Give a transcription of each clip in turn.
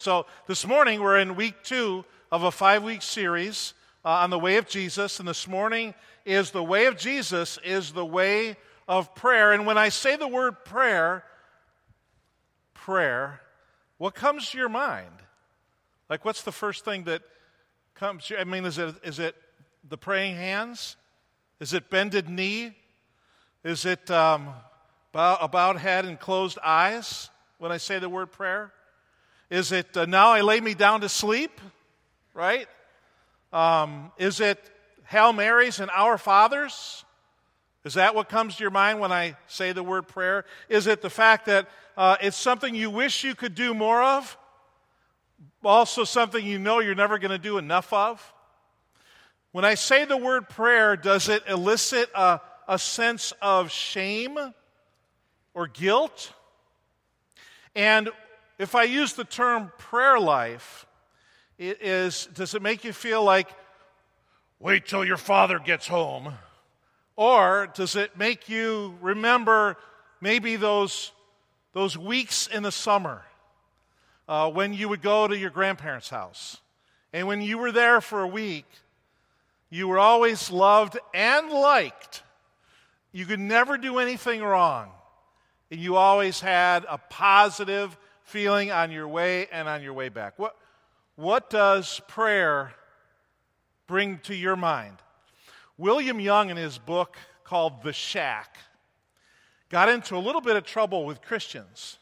So this morning we're in week two of a five week series uh, on the way of Jesus. And this morning is the way of Jesus is the way of prayer. And when I say the word prayer, prayer, what comes to your mind? Like, what's the first thing that comes I mean, is it, is it the praying hands? Is it bended knee? Is it um, bow, bowed head and closed eyes when I say the word prayer? Is it uh, now I lay me down to sleep? Right? Um, is it Hail Marys and Our Fathers? Is that what comes to your mind when I say the word prayer? Is it the fact that uh, it's something you wish you could do more of? Also, something you know you're never going to do enough of? When I say the word prayer, does it elicit a, a sense of shame or guilt? And if I use the term prayer life, it is, does it make you feel like, wait till your father gets home? Or does it make you remember maybe those, those weeks in the summer uh, when you would go to your grandparents' house? And when you were there for a week, you were always loved and liked. You could never do anything wrong. And you always had a positive feeling on your way and on your way back. What, what does prayer bring to your mind? William Young, in his book called The Shack, got into a little bit of trouble with Christians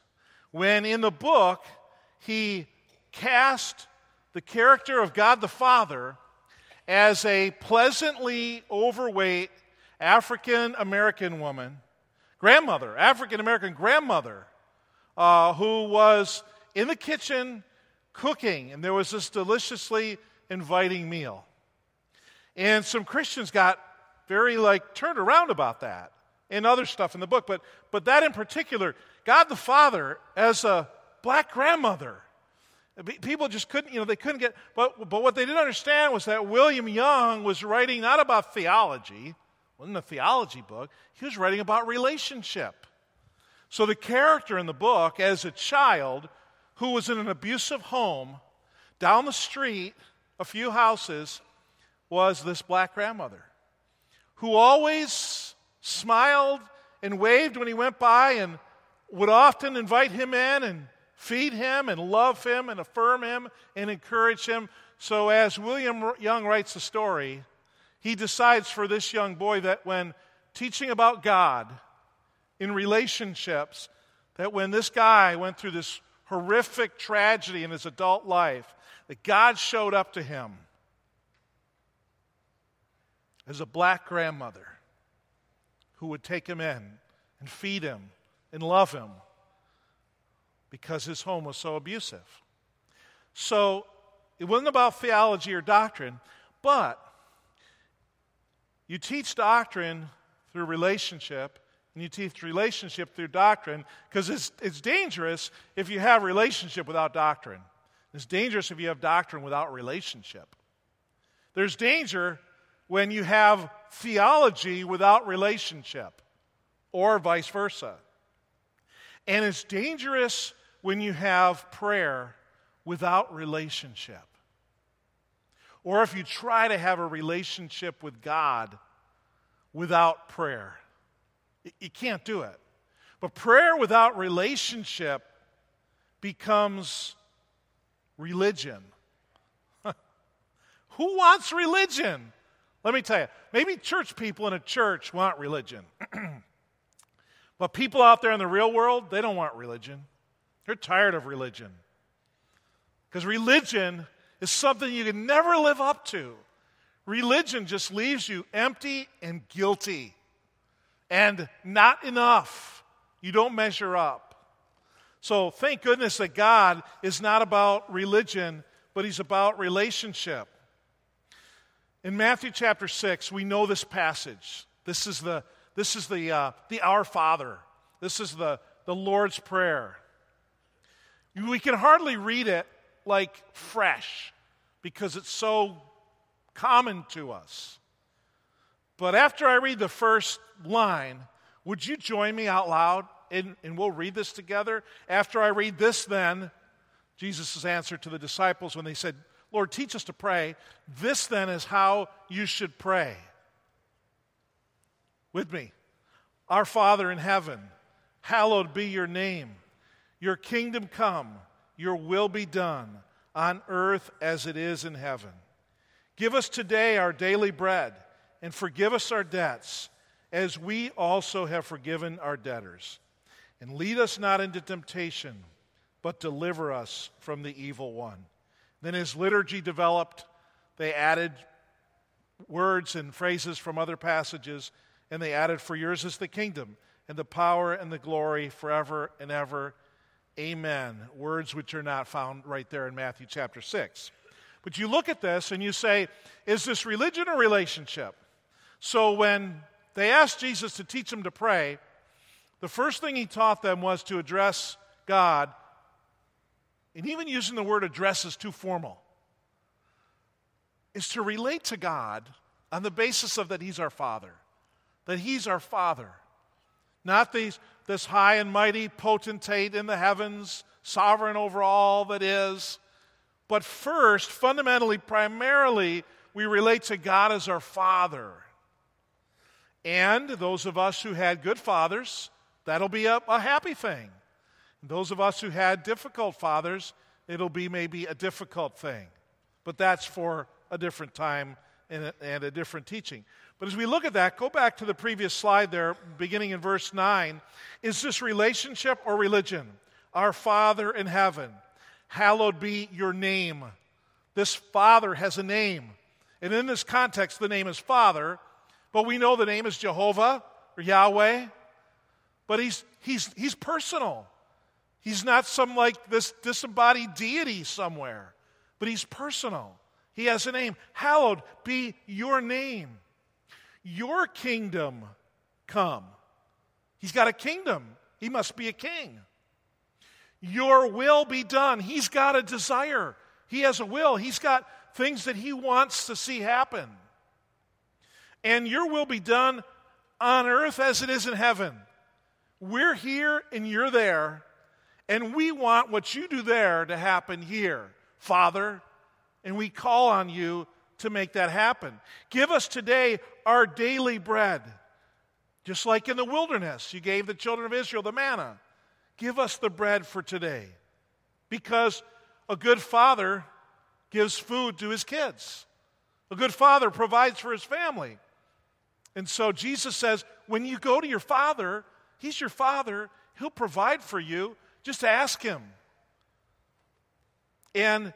when in the book he cast the character of God the Father as a pleasantly overweight African American woman, grandmother, African American grandmother uh, who was in the kitchen cooking, and there was this deliciously inviting meal. And some Christians got very like turned around about that and other stuff in the book, but but that in particular, God the Father as a black grandmother. People just couldn't, you know, they couldn't get, but, but what they didn't understand was that William Young was writing not about theology, wasn't a theology book, he was writing about relationship. So, the character in the book, as a child who was in an abusive home, down the street, a few houses, was this black grandmother who always smiled and waved when he went by and would often invite him in and feed him and love him and affirm him and encourage him. So, as William Young writes the story, he decides for this young boy that when teaching about God, in relationships that when this guy went through this horrific tragedy in his adult life, that God showed up to him as a black grandmother who would take him in and feed him and love him because his home was so abusive. So it wasn't about theology or doctrine, but you teach doctrine through relationship and you teach relationship through doctrine because it's, it's dangerous if you have relationship without doctrine. It's dangerous if you have doctrine without relationship. There's danger when you have theology without relationship, or vice versa. And it's dangerous when you have prayer without relationship. Or if you try to have a relationship with God without prayer. You can't do it. But prayer without relationship becomes religion. Who wants religion? Let me tell you, maybe church people in a church want religion. but people out there in the real world, they don't want religion. They're tired of religion. Because religion is something you can never live up to. Religion just leaves you empty and guilty and not enough. You don't measure up. So thank goodness that God is not about religion, but He's about relationship. In Matthew chapter 6, we know this passage. This is the, this is the, uh, the Our Father. This is the, the Lord's Prayer. We can hardly read it like fresh because it's so common to us. But after I read the first line, would you join me out loud and, and we'll read this together? After I read this, then, Jesus' answer to the disciples when they said, Lord, teach us to pray. This then is how you should pray. With me. Our Father in heaven, hallowed be your name. Your kingdom come, your will be done on earth as it is in heaven. Give us today our daily bread and forgive us our debts as we also have forgiven our debtors. And lead us not into temptation, but deliver us from the evil one. Then, as liturgy developed, they added words and phrases from other passages, and they added, For yours is the kingdom, and the power, and the glory forever and ever. Amen. Words which are not found right there in Matthew chapter 6. But you look at this and you say, Is this religion or relationship? So when they asked Jesus to teach them to pray, the first thing he taught them was to address God. And even using the word address is too formal. Is to relate to God on the basis of that He's our Father. That He's our Father. Not these, this high and mighty potentate in the heavens, sovereign over all that is. But first, fundamentally, primarily, we relate to God as our Father. And those of us who had good fathers, that'll be a, a happy thing. And those of us who had difficult fathers, it'll be maybe a difficult thing. But that's for a different time and a, and a different teaching. But as we look at that, go back to the previous slide there, beginning in verse 9. Is this relationship or religion? Our Father in heaven, hallowed be your name. This Father has a name. And in this context, the name is Father. But we know the name is Jehovah or Yahweh. But he's, he's, he's personal. He's not some like this disembodied deity somewhere, but he's personal. He has a name. Hallowed be your name. Your kingdom come. He's got a kingdom. He must be a king. Your will be done. He's got a desire. He has a will. He's got things that he wants to see happen and your will be done on earth as it is in heaven. We're here and you're there, and we want what you do there to happen here, Father, and we call on you to make that happen. Give us today our daily bread. Just like in the wilderness, you gave the children of Israel the manna. Give us the bread for today. Because a good father gives food to his kids, a good father provides for his family. And so Jesus says, when you go to your Father, He's your Father, He'll provide for you. Just ask Him. And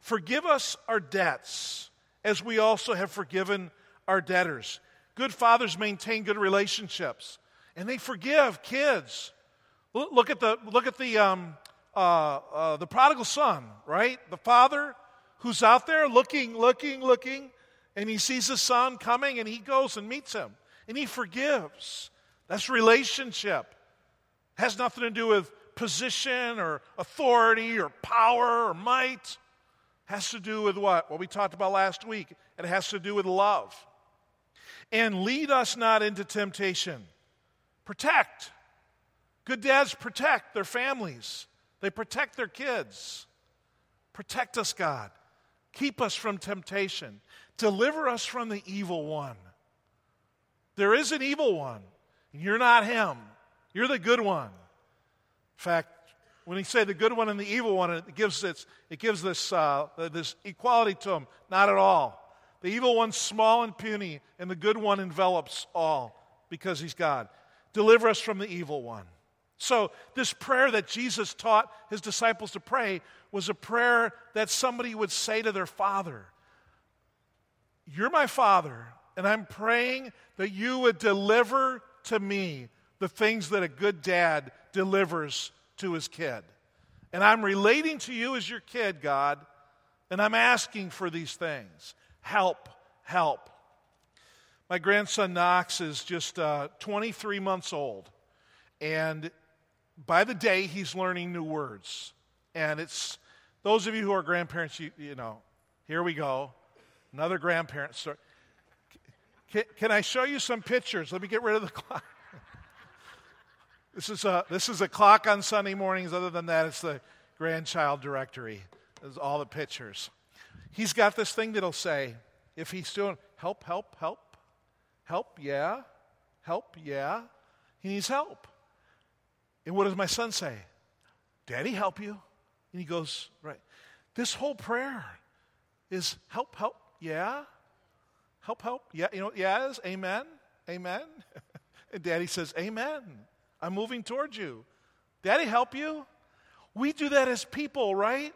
forgive us our debts as we also have forgiven our debtors. Good fathers maintain good relationships, and they forgive kids. Look at the, look at the, um, uh, uh, the prodigal son, right? The father who's out there looking, looking, looking, and he sees his son coming and he goes and meets him and he forgives. That's relationship. It Has nothing to do with position or authority or power or might. It Has to do with what? What we talked about last week. It has to do with love. And lead us not into temptation. Protect. Good dads protect their families, they protect their kids. Protect us, God. Keep us from temptation. Deliver us from the evil one. There is an evil one. And you're not him. You're the good one. In fact, when he say the good one and the evil one, it gives, this, it gives this, uh, this equality to them. Not at all. The evil one's small and puny, and the good one envelops all because he's God. Deliver us from the evil one. So, this prayer that Jesus taught his disciples to pray was a prayer that somebody would say to their father You're my father, and I'm praying that you would deliver to me the things that a good dad delivers to his kid. And I'm relating to you as your kid, God, and I'm asking for these things. Help, help. My grandson Knox is just uh, 23 months old, and by the day he's learning new words. And it's those of you who are grandparents, you, you know, here we go. Another grandparent story. Can, can I show you some pictures? Let me get rid of the clock. this, is a, this is a clock on Sunday mornings. Other than that, it's the grandchild directory. There's all the pictures. He's got this thing that'll say, if he's doing help, help, help, help, yeah, help, yeah, he needs help. And what does my son say? Daddy, help you. And he goes, right. This whole prayer is help, help, yeah, help, help, yeah, you know, yes, amen, amen. and daddy says, amen. I'm moving towards you. Daddy, help you. We do that as people, right?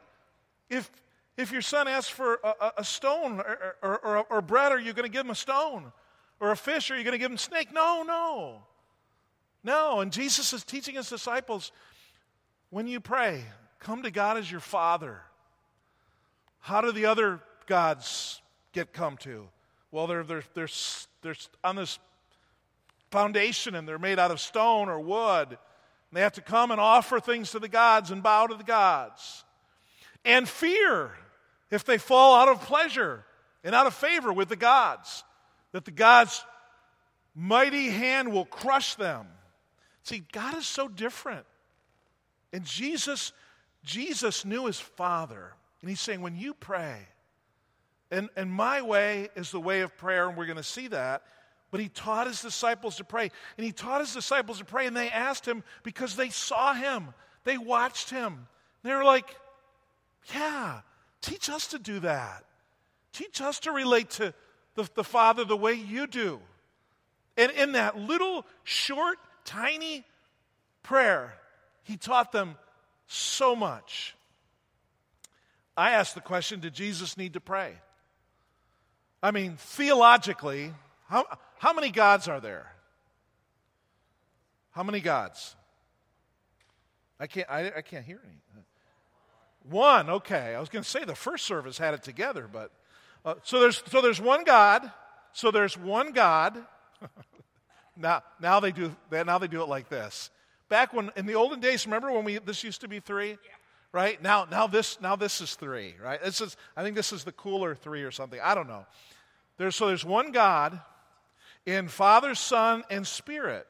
If if your son asks for a, a stone or, or, or, or bread, are you going to give him a stone? Or a fish, are you going to give him snake? No, no. No. And Jesus is teaching his disciples when you pray, come to God as your Father. How do the other gods get come to? Well, they're, they're, they're, they're on this foundation and they're made out of stone or wood. And they have to come and offer things to the gods and bow to the gods. And fear if they fall out of pleasure and out of favor with the gods, that the God's mighty hand will crush them. See, God is so different. And Jesus, Jesus knew his Father. And he's saying, when you pray, and, and my way is the way of prayer, and we're going to see that. But he taught his disciples to pray. And he taught his disciples to pray, and they asked him because they saw him. They watched him. They were like, Yeah, Teach us to do that. Teach us to relate to the, the Father the way you do. And in that little, short, tiny prayer, he taught them so much. I asked the question Did Jesus need to pray? I mean, theologically, how, how many gods are there? How many gods? I can't, I, I can't hear any. One, okay. I was going to say the first service had it together, but uh, so there's so there's one God. So there's one God. now now they do now they do it like this. Back when in the olden days, remember when we this used to be three, yeah. right? Now now this now this is three, right? This is I think this is the cooler three or something. I don't know. There's so there's one God in Father, Son, and Spirit.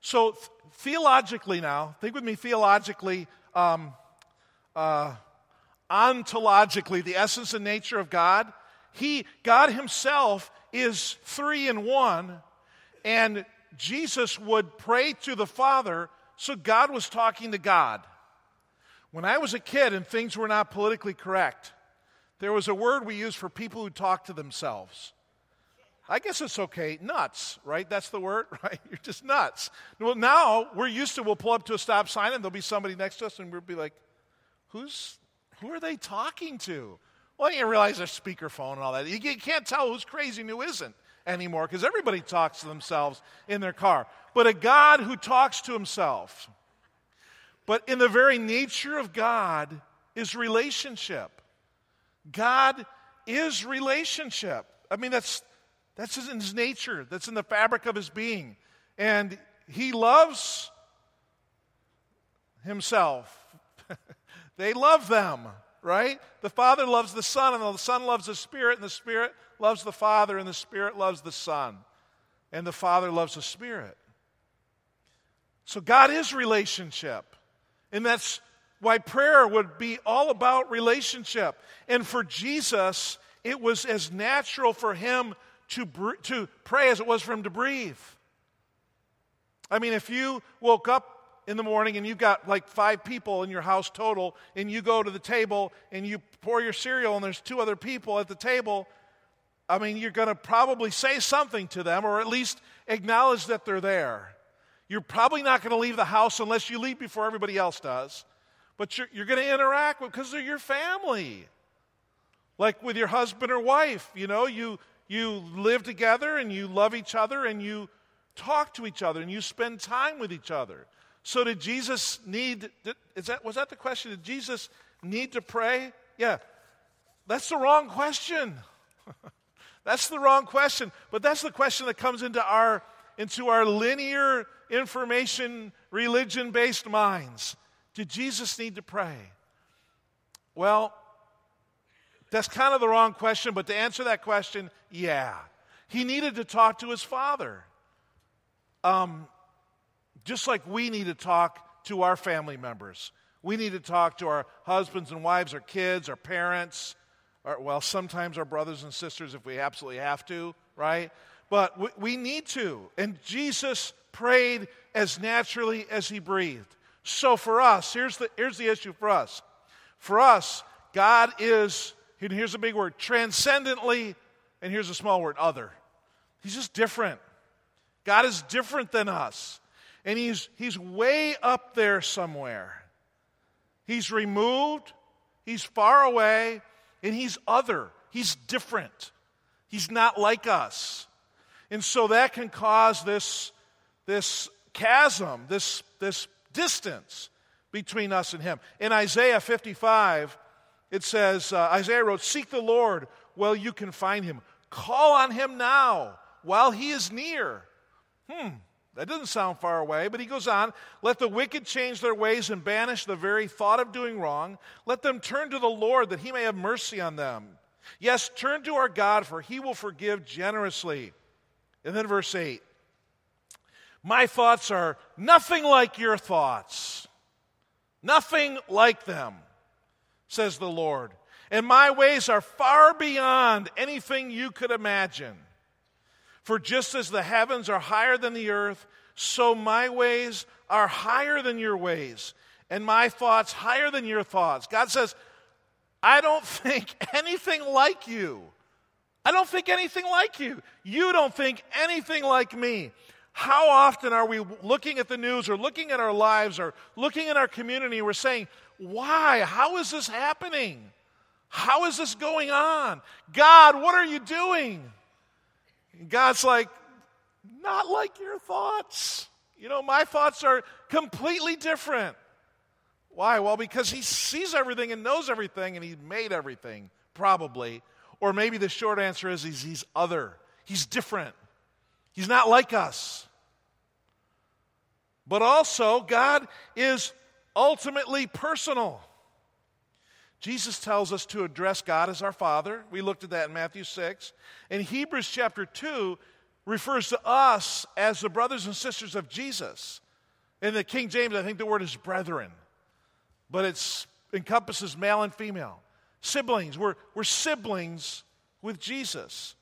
So th- theologically now, think with me theologically. Um, uh, ontologically, the essence and nature of God, he, God Himself is three in one, and Jesus would pray to the Father, so God was talking to God. When I was a kid and things were not politically correct, there was a word we used for people who talk to themselves. I guess it's okay. Nuts, right? That's the word, right? You're just nuts. Well, now we're used to, we'll pull up to a stop sign and there'll be somebody next to us and we'll be like, Who's, who are they talking to? Well, you realize there's speakerphone and all that. You can't tell who's crazy and who isn't anymore because everybody talks to themselves in their car. But a God who talks to himself. But in the very nature of God is relationship. God is relationship. I mean, that's, that's in his nature, that's in the fabric of his being. And he loves himself. They love them, right? The Father loves the Son, and the Son loves the Spirit, and the Spirit loves the Father, and the Spirit loves the Son, and the Father loves the Spirit. So God is relationship. And that's why prayer would be all about relationship. And for Jesus, it was as natural for him to, to pray as it was for him to breathe. I mean, if you woke up in the morning and you've got like five people in your house total, and you go to the table and you pour your cereal and there's two other people at the table, I mean, you're going to probably say something to them or at least acknowledge that they're there. You're probably not going to leave the house unless you leave before everybody else does. But you're, you're going to interact because they're your family. Like with your husband or wife, you know, you, you live together and you love each other and you talk to each other and you spend time with each other. So did Jesus need, is that, was that the question? Did Jesus need to pray? Yeah. That's the wrong question. that's the wrong question. But that's the question that comes into our, into our linear information, religion based minds. Did Jesus need to pray? Well, that's kind of the wrong question, but to answer that question, yeah. He needed to talk to his father. Um, just like we need to talk to our family members. We need to talk to our husbands and wives, our kids, our parents, our, well, sometimes our brothers and sisters if we absolutely have to, right? But we, we need to. And Jesus prayed as naturally as he breathed. So for us, here's the, here's the issue for us. For us, God is, and here's a big word, transcendently, and here's a small word, other. He's just different. God is different than us. And he's, he's way up there somewhere. He's removed, he's far away, and he's other. He's different. He's not like us. And so that can cause this, this chasm, this, this distance between us and him. In Isaiah 55, it says, uh, Isaiah wrote, Seek the Lord while you can find him. Call on him now while he is near. Hmm, that doesn't sound far away, but he goes on Let the wicked change their ways and banish the very thought of doing wrong. Let them turn to the Lord that he may have mercy on them. Yes, turn to our God, for he will forgive generously. And then verse 8 My thoughts are nothing like your thoughts, nothing like them, says the Lord. And my ways are far beyond anything you could imagine. For just as the heavens are higher than the earth, so my ways are higher than your ways, and my thoughts higher than your thoughts. God says, I don't think anything like you. I don't think anything like you. You don't think anything like me. How often are we looking at the news or looking at our lives or looking at our community we're saying, why? How is this happening? How is this going on? God, what are you doing? God's like, not like your thoughts. You know, my thoughts are completely different. Why? Well, because he sees everything and knows everything and he made everything, probably. Or maybe the short answer is he's, he's other, he's different, he's not like us. But also, God is ultimately personal. Jesus tells us to address God as our Father. We looked at that in Matthew 6. And Hebrews chapter 2 refers to us as the brothers and sisters of Jesus. In the King James, I think the word is brethren, but it encompasses male and female. Siblings. We're, we're siblings with Jesus.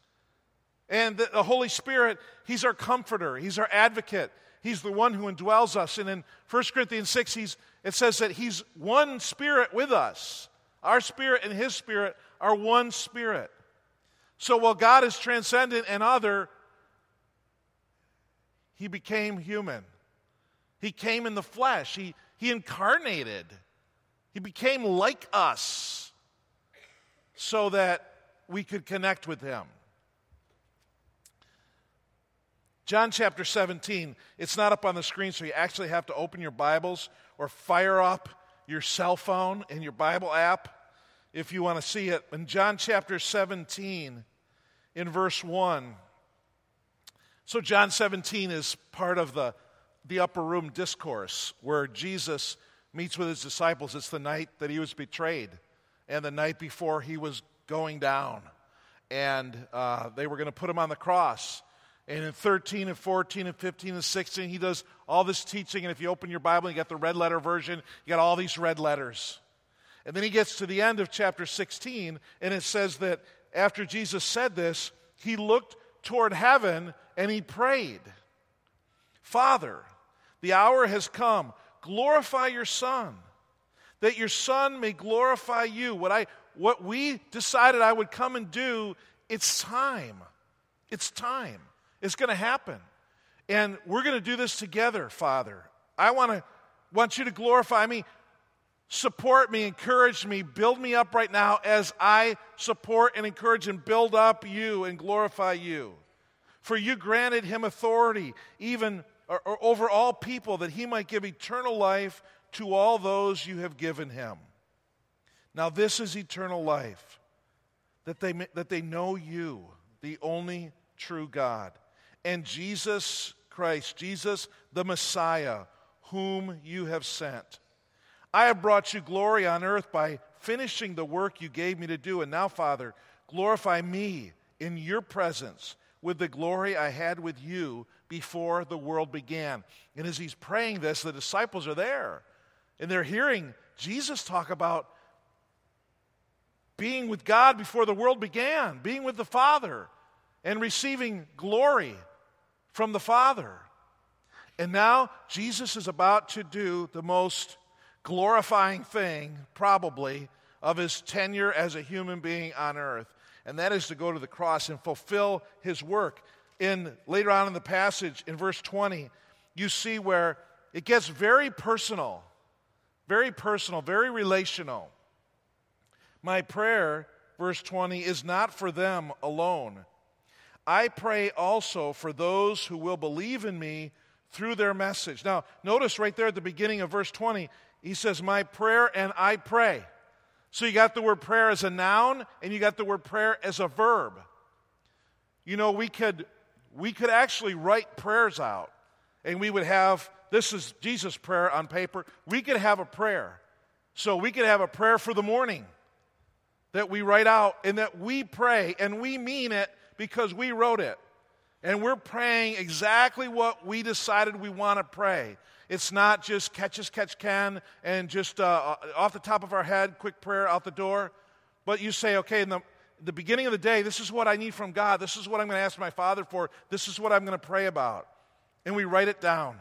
And the, the Holy Spirit, He's our comforter, He's our advocate, He's the one who indwells us. And in 1 Corinthians 6, he's, it says that He's one spirit with us. Our spirit and his spirit are one spirit. So while God is transcendent and other, he became human. He came in the flesh. He, he incarnated. He became like us so that we could connect with him. John chapter 17, it's not up on the screen, so you actually have to open your Bibles or fire up your cell phone and your Bible app if you want to see it. In John chapter 17, in verse 1. So, John 17 is part of the, the upper room discourse where Jesus meets with his disciples. It's the night that he was betrayed and the night before he was going down. And uh, they were going to put him on the cross. And in 13 and 14 and 15 and 16, he does all this teaching. And if you open your Bible, you got the red letter version, you got all these red letters. And then he gets to the end of chapter 16, and it says that after Jesus said this, he looked toward heaven and he prayed Father, the hour has come. Glorify your Son, that your Son may glorify you. What, I, what we decided I would come and do, it's time. It's time. It's going to happen. And we're going to do this together, Father. I want to want you to glorify me support me, encourage me, build me up right now as I support and encourage and build up you and glorify you. For you granted him authority, even or, or over all people, that he might give eternal life to all those you have given him. Now, this is eternal life that they, that they know you, the only true God, and Jesus Christ, Jesus the Messiah, whom you have sent. I have brought you glory on earth by finishing the work you gave me to do. And now, Father, glorify me in your presence with the glory I had with you before the world began. And as he's praying this, the disciples are there. And they're hearing Jesus talk about being with God before the world began, being with the Father, and receiving glory from the Father. And now Jesus is about to do the most glorifying thing, probably, of his tenure as a human being on earth, and that is to go to the cross and fulfill his work. In later on in the passage, in verse 20, you see where it gets very personal, very personal, very relational. My prayer, verse 20, is not for them alone. I pray also for those who will believe in me through their message. Now, notice right there at the beginning of verse 20, he says, My prayer and I pray. So you got the word prayer as a noun and you got the word prayer as a verb. You know, we could we could actually write prayers out and we would have this is Jesus' prayer on paper. We could have a prayer. So we could have a prayer for the morning that we write out and that we pray and we mean it because we wrote it. And we're praying exactly what we decided we want to pray. It's not just catch as catch can and just uh, off the top of our head, quick prayer out the door. But you say, okay, in the, the beginning of the day, this is what I need from God. This is what I'm going to ask my Father for. This is what I'm going to pray about. And we write it down.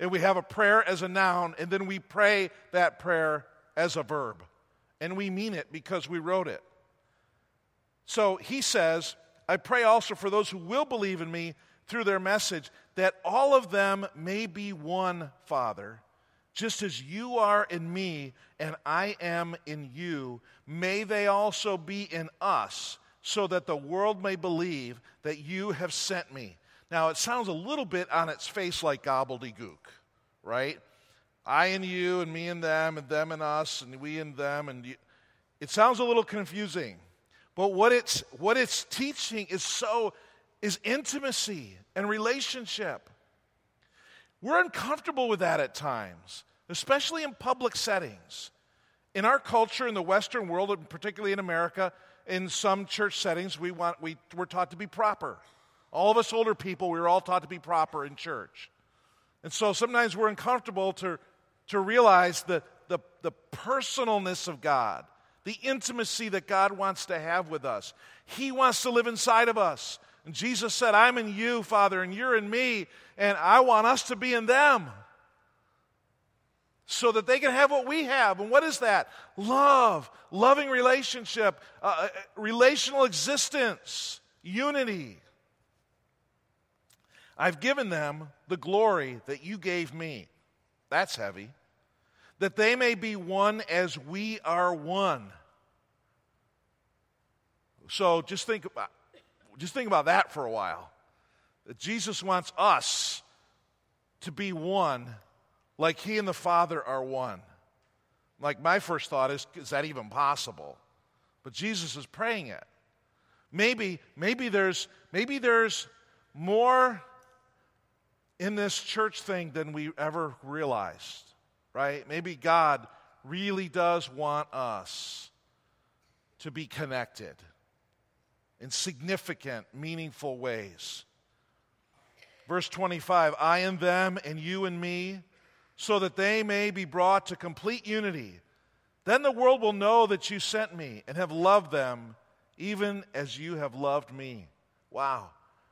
And we have a prayer as a noun, and then we pray that prayer as a verb. And we mean it because we wrote it. So he says, I pray also for those who will believe in me through their message, that all of them may be one, Father, just as you are in me and I am in you. May they also be in us, so that the world may believe that you have sent me. Now, it sounds a little bit on its face like gobbledygook, right? I and you, and me and them, and them and us, and we and them, and you. It sounds a little confusing. But what it's, what it's teaching is so is intimacy and relationship. We're uncomfortable with that at times, especially in public settings. In our culture, in the Western world, and particularly in America, in some church settings, we want, we, we're taught to be proper. All of us older people, we were all taught to be proper in church. And so sometimes we're uncomfortable to, to realize the, the, the personalness of God the intimacy that God wants to have with us. He wants to live inside of us. And Jesus said, I'm in you, Father, and you're in me, and I want us to be in them so that they can have what we have. And what is that? Love, loving relationship, uh, uh relational existence, unity. I've given them the glory that you gave me. That's heavy. That they may be one as we are one. So just think about, just think about that for a while. That Jesus wants us to be one like he and the Father are one. Like my first thought is, is that even possible? But Jesus is praying it. Maybe, maybe there's maybe there's more in this church thing than we ever realized. Right? Maybe God really does want us to be connected in significant, meaningful ways. Verse 25 I and them, and you and me, so that they may be brought to complete unity. Then the world will know that you sent me and have loved them, even as you have loved me. Wow.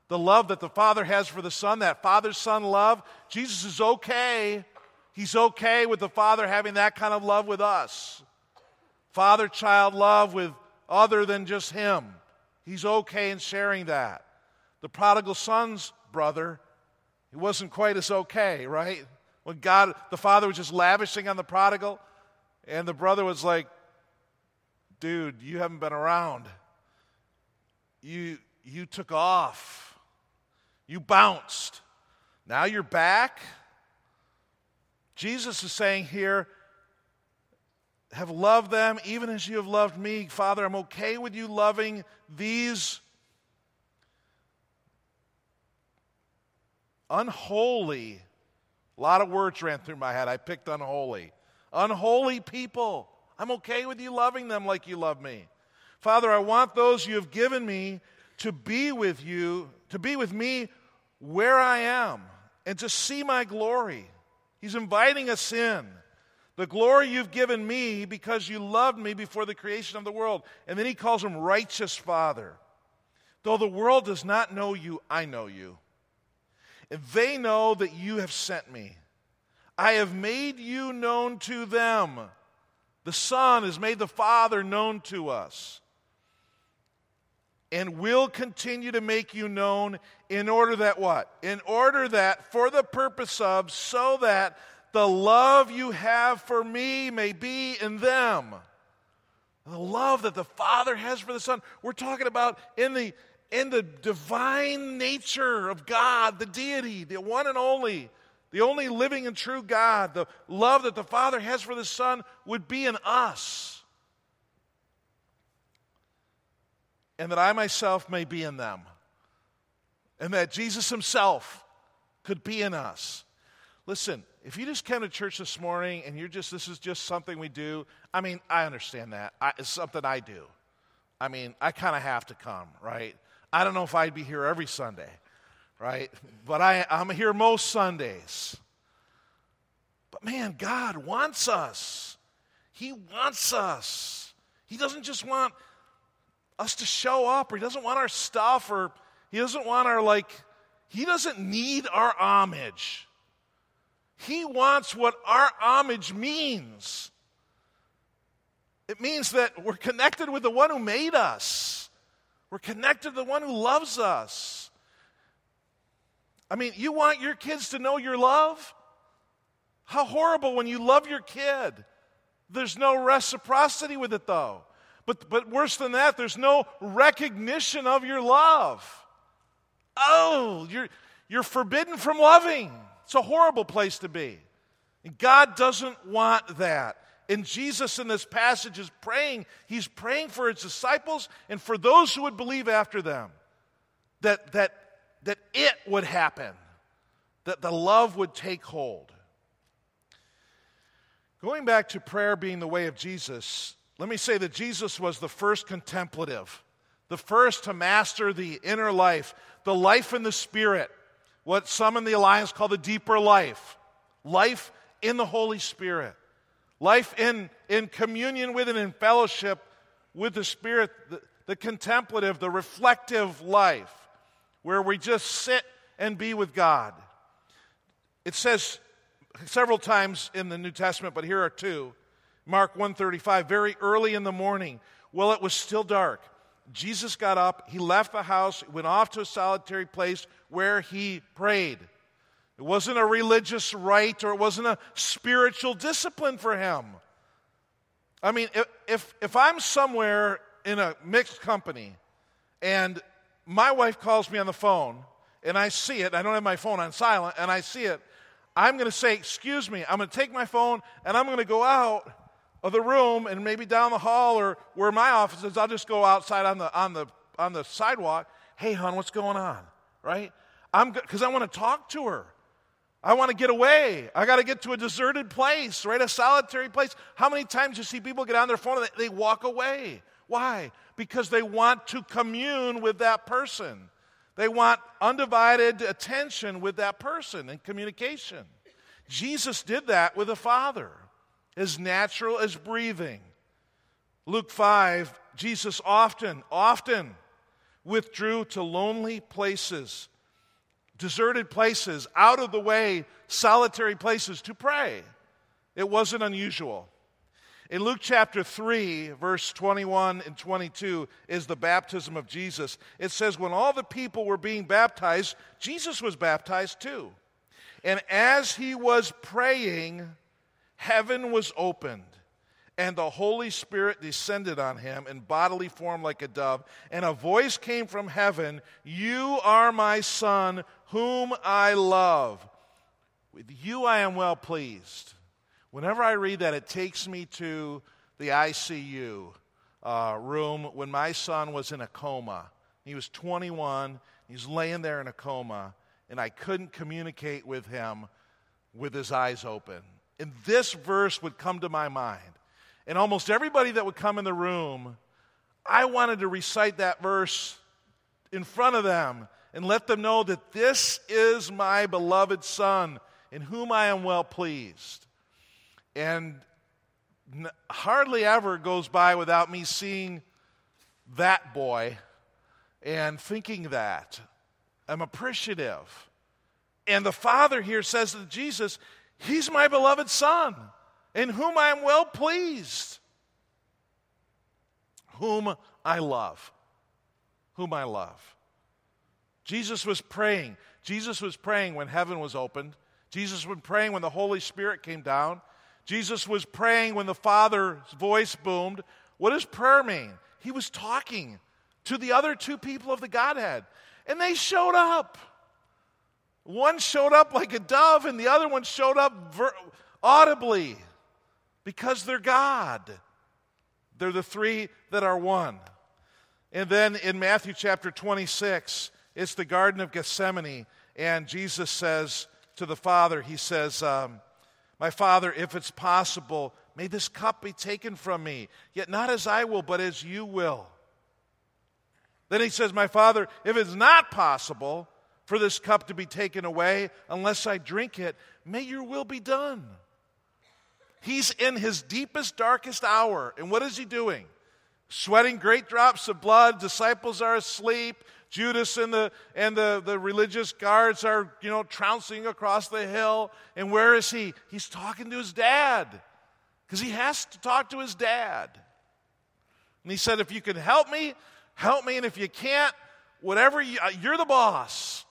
The love that the Father has for the Son, that Father Son love, Jesus is okay. He's okay with the Father having that kind of love with us. Father child love with other than just Him. He's okay in sharing that. The prodigal son's brother, he wasn't quite as okay, right? When God, the father was just lavishing on the prodigal, and the brother was like, dude, you haven't been around. You, you took off. You bounced. Now you're back. Jesus is saying here, have loved them even as you have loved me. Father, I'm okay with you loving these unholy. A lot of words ran through my head. I picked unholy. Unholy people. I'm okay with you loving them like you love me. Father, I want those you have given me to be with you, to be with me where I am, and to see my glory. He's inviting us in. The glory you've given me because you loved me before the creation of the world. And then he calls him righteous Father. Though the world does not know you, I know you. And they know that you have sent me. I have made you known to them. The Son has made the Father known to us. And will continue to make you known in order that what? In order that, for the purpose of, so that the love you have for me may be in them. The love that the Father has for the Son. We're talking about in the, in the divine nature of God, the deity, the one and only, the only living and true God. The love that the Father has for the Son would be in us. And that I myself may be in them. And that Jesus Himself could be in us. Listen, if you just came to church this morning and you're just, this is just something we do, I mean, I understand that. I, it's something I do. I mean, I kind of have to come, right? I don't know if I'd be here every Sunday, right? But I, I'm here most Sundays. But man, God wants us. He wants us. He doesn't just want us to show up, or He doesn't want our stuff, or He doesn't want our, like, He doesn't need our homage. He wants what our homage means. It means that we're connected with the one who made us, we're connected to the one who loves us. I mean, you want your kids to know your love? How horrible when you love your kid. There's no reciprocity with it, though. But, but worse than that, there's no recognition of your love. Oh, you're, you're forbidden from loving. It's a horrible place to be. And God doesn't want that. And Jesus in this passage is praying, he's praying for his disciples and for those who would believe after them that, that, that it would happen, that the love would take hold. Going back to prayer being the way of Jesus, let me say that Jesus was the first contemplative, the first to master the inner life, the life in the Spirit what some in the Alliance call the deeper life life in the Holy Spirit, life in, in communion with and in fellowship with the Spirit, the, the contemplative, the reflective life, where we just sit and be with God. It says several times in the New Testament, but here are two. Mark 135, very early in the morning, while it was still dark, Jesus got up, he left the house, went off to a solitary place where he prayed. It wasn't a religious rite or it wasn't a spiritual discipline for him. I mean, if, if, if I'm somewhere in a mixed company and my wife calls me on the phone and I see it, I don't have my phone on silent, and I see it, I'm going to say, Excuse me, I'm going to take my phone and I'm going to go out of the room and maybe down the hall or where my office is. I'll just go outside on the, on the, on the sidewalk. Hey, hon, what's going on? right? I'm because I want to talk to her. I want to get away. I got to get to a deserted place, right? A solitary place. How many times you see people get on their phone and they, they walk away? Why? Because they want to commune with that person. They want undivided attention with that person and communication. Jesus did that with the Father, as natural as breathing. Luke 5, Jesus often, often withdrew to lonely places, deserted places, out of the way, solitary places to pray. It wasn't unusual. In Luke chapter 3, verse 21 and 22, is the baptism of Jesus. It says, When all the people were being baptized, Jesus was baptized too. And as he was praying, heaven was opened and the Holy Spirit descended on him in bodily form like a dove, and a voice came from heaven You are my Son, whom I love. With you I am well pleased. Whenever I read that, it takes me to the ICU uh, room when my son was in a coma. He was 21, he's laying there in a coma, and I couldn't communicate with him with his eyes open. And this verse would come to my mind. And almost everybody that would come in the room, I wanted to recite that verse in front of them and let them know that this is my beloved Son, in whom I am well pleased. And hardly ever goes by without me seeing that boy and thinking that. I'm appreciative. And the Father here says to Jesus, He's my beloved Son, in whom I am well pleased, whom I love. Whom I love. Jesus was praying. Jesus was praying when heaven was opened. Jesus was praying when the Holy Spirit came down. Jesus was praying when the Father's voice boomed. What does prayer mean? He was talking to the other two people of the Godhead, and they showed up. One showed up like a dove, and the other one showed up ver- audibly because they're God. They're the three that are one. And then in Matthew chapter 26, it's the Garden of Gethsemane, and Jesus says to the Father, He says, um, My Father, if it's possible, may this cup be taken from me, yet not as I will, but as you will. Then he says, My Father, if it's not possible for this cup to be taken away unless I drink it, may your will be done. He's in his deepest, darkest hour. And what is he doing? Sweating great drops of blood. Disciples are asleep. Judas and the and the, the religious guards are, you know, trouncing across the hill. And where is he? He's talking to his dad. Because he has to talk to his dad. And he said, if you can help me, help me. And if you can't, whatever you, uh, you're the boss.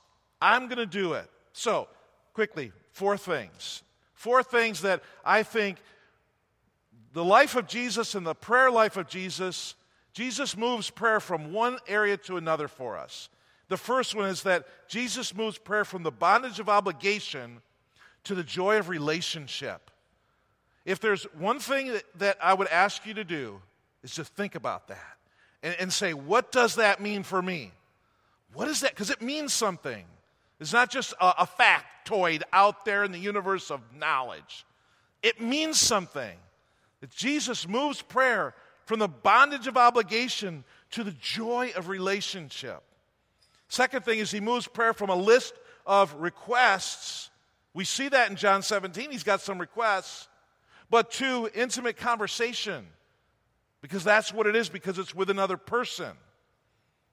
I'm going to do it. So, quickly, four things. Four things that I think the life of Jesus and the prayer life of Jesus, Jesus moves prayer from one area to another for us. The first one is that Jesus moves prayer from the bondage of obligation to the joy of relationship. If there's one thing that, I would ask you to do, is to think about that and, and say, what does that mean for me? What is that? Because it means something. It's not just a, a factoid out there in the universe of knowledge. It means something. That Jesus moves prayer from the bondage of obligation to the joy of relationship. Second thing is he moves prayer from a list of requests. We see that in John 17. He's got some requests, but to intimate conversation. Because that's what it is, because it's with another person,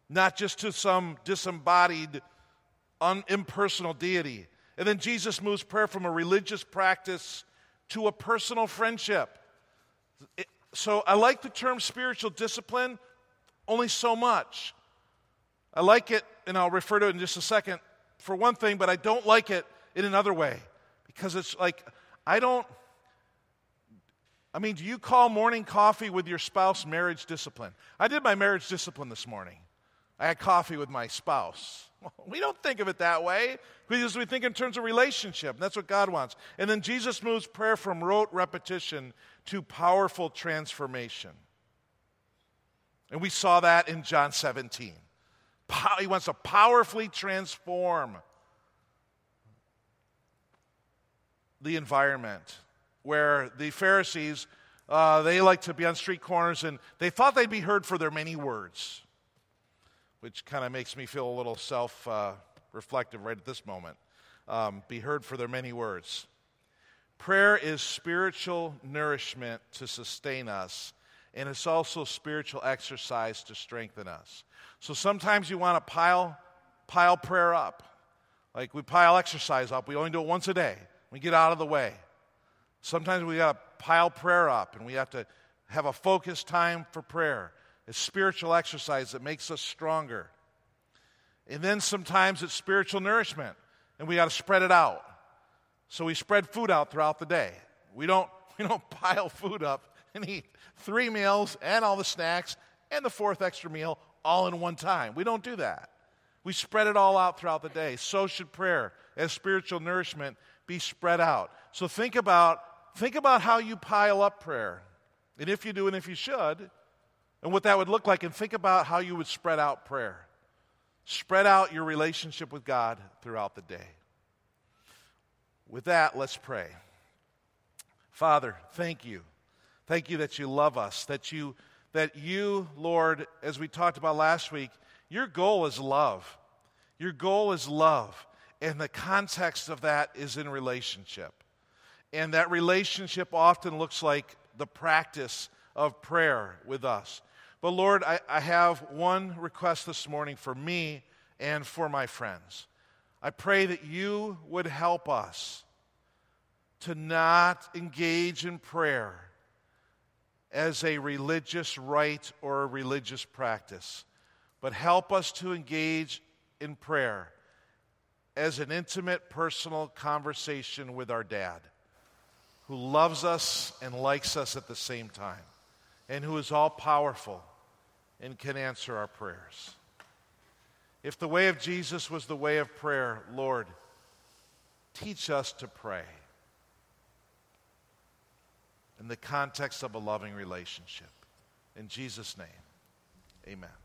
not just to some disembodied un- impersonal deity. And then Jesus moves prayer from a religious practice to a personal friendship. So I like the term spiritual discipline only so much. I like it, and I'll refer to it in just a second, for one thing, but I don't like it in another way because it's like, I don't. I mean, do you call morning coffee with your spouse marriage discipline? I did my marriage discipline this morning. I had coffee with my spouse. We don't think of it that way because we think in terms of relationship. That's what God wants. And then Jesus moves prayer from rote repetition to powerful transformation. And we saw that in John 17. He wants to powerfully transform the environment where the Pharisees, uh, they like to be on street corners and they thought they'd be heard for their many words which kind of makes me feel a little self uh, reflective right at this moment. Um, be heard for their many words. Prayer is spiritual nourishment to sustain us, and it's also spiritual exercise to strengthen us. So sometimes you want to pile, pile prayer up. Like we pile exercise up. We only do it once a day. We get out of the way. Sometimes we got to pile prayer up, and we have to have a focused time for prayer. It's spiritual exercise that makes us stronger. And then sometimes it's spiritual nourishment, and we got to spread it out. So we spread food out throughout the day. We don't, we don't pile food up and eat three meals and all the snacks and the fourth extra meal all in one time. We don't do that. We spread it all out throughout the day. So should prayer as spiritual nourishment be spread out. So think about, think about how you pile up prayer. And if you do and if you should, and what that would look like, and think about how you would spread out prayer. Spread out your relationship with God throughout the day. With that, let's pray. Father, thank you. Thank you that you love us, that you, that you, Lord, as we talked about last week, your goal is love. Your goal is love. And the context of that is in relationship. And that relationship often looks like the practice of prayer with us. But Lord, I, I have one request this morning for me and for my friends. I pray that you would help us to not engage in prayer as a religious rite or a religious practice, but help us to engage in prayer as an intimate, personal conversation with our dad, who loves us and likes us at the same time, and who is all powerful and can answer our prayers. If the way of Jesus was the way of prayer, Lord, teach us to pray in the context of a loving relationship. In Jesus' name, amen.